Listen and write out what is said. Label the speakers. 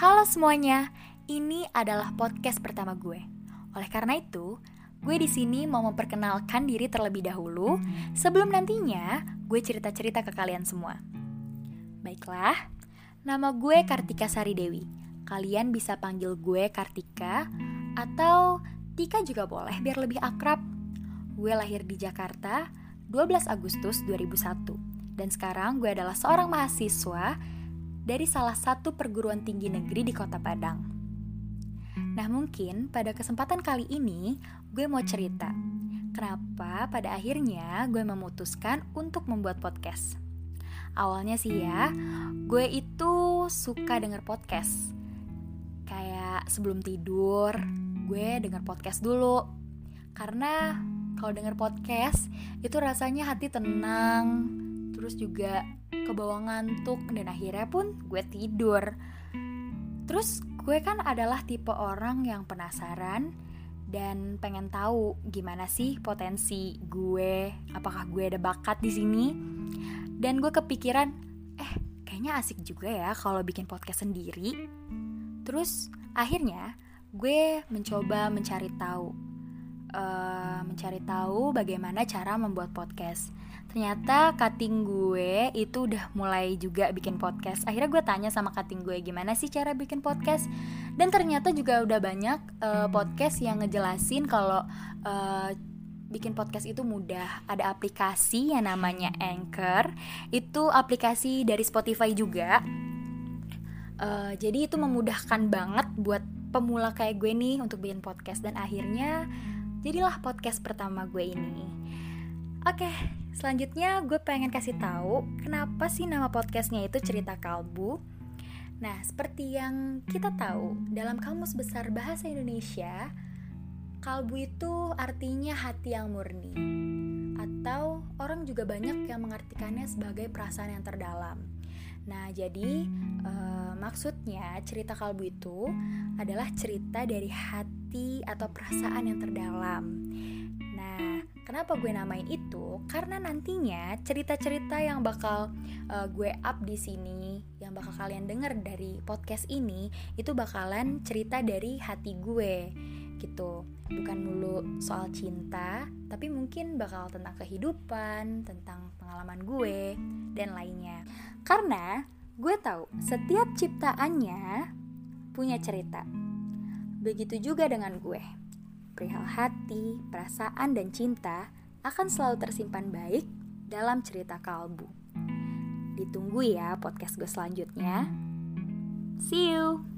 Speaker 1: Halo semuanya, ini adalah podcast pertama gue. Oleh karena itu, gue di sini mau memperkenalkan diri terlebih dahulu sebelum nantinya gue cerita-cerita ke kalian semua. Baiklah, nama gue Kartika Sari Dewi. Kalian bisa panggil gue Kartika atau Tika juga boleh biar lebih akrab. Gue lahir di Jakarta 12 Agustus 2001 dan sekarang gue adalah seorang mahasiswa dari salah satu perguruan tinggi negeri di Kota Padang. Nah, mungkin pada kesempatan kali ini gue mau cerita kenapa pada akhirnya gue memutuskan untuk membuat podcast. Awalnya sih ya, gue itu suka denger podcast. Kayak sebelum tidur, gue denger podcast dulu. Karena kalau denger podcast, itu rasanya hati tenang, terus juga kebawa ngantuk dan akhirnya pun gue tidur. Terus gue kan adalah tipe orang yang penasaran dan pengen tahu gimana sih potensi gue apakah gue ada bakat di sini. Dan gue kepikiran eh kayaknya asik juga ya kalau bikin podcast sendiri. Terus akhirnya gue mencoba mencari tahu uh, mencari tahu bagaimana cara membuat podcast. Ternyata cutting gue itu udah mulai juga bikin podcast. Akhirnya gue tanya sama cutting gue gimana sih cara bikin podcast? Dan ternyata juga udah banyak uh, podcast yang ngejelasin kalau uh, bikin podcast itu mudah. Ada aplikasi yang namanya Anchor. Itu aplikasi dari Spotify juga. Uh, jadi itu memudahkan banget buat pemula kayak gue nih untuk bikin podcast. Dan akhirnya jadilah podcast pertama gue ini oke Selanjutnya gue pengen kasih tahu kenapa sih nama podcastnya itu cerita kalbu. Nah, seperti yang kita tahu dalam kamus besar bahasa Indonesia, kalbu itu artinya hati yang murni. Atau orang juga banyak yang mengartikannya sebagai perasaan yang terdalam. Nah, jadi e, maksudnya cerita kalbu itu adalah cerita dari hati atau perasaan yang terdalam. Nah, Kenapa gue namain itu? Karena nantinya cerita-cerita yang bakal uh, gue up di sini, yang bakal kalian denger dari podcast ini, itu bakalan cerita dari hati gue gitu. Bukan dulu soal cinta, tapi mungkin bakal tentang kehidupan, tentang pengalaman gue dan lainnya. Karena gue tahu setiap ciptaannya punya cerita. Begitu juga dengan gue perihal hati, perasaan, dan cinta akan selalu tersimpan baik dalam cerita kalbu. Ditunggu ya podcast gue selanjutnya. See you!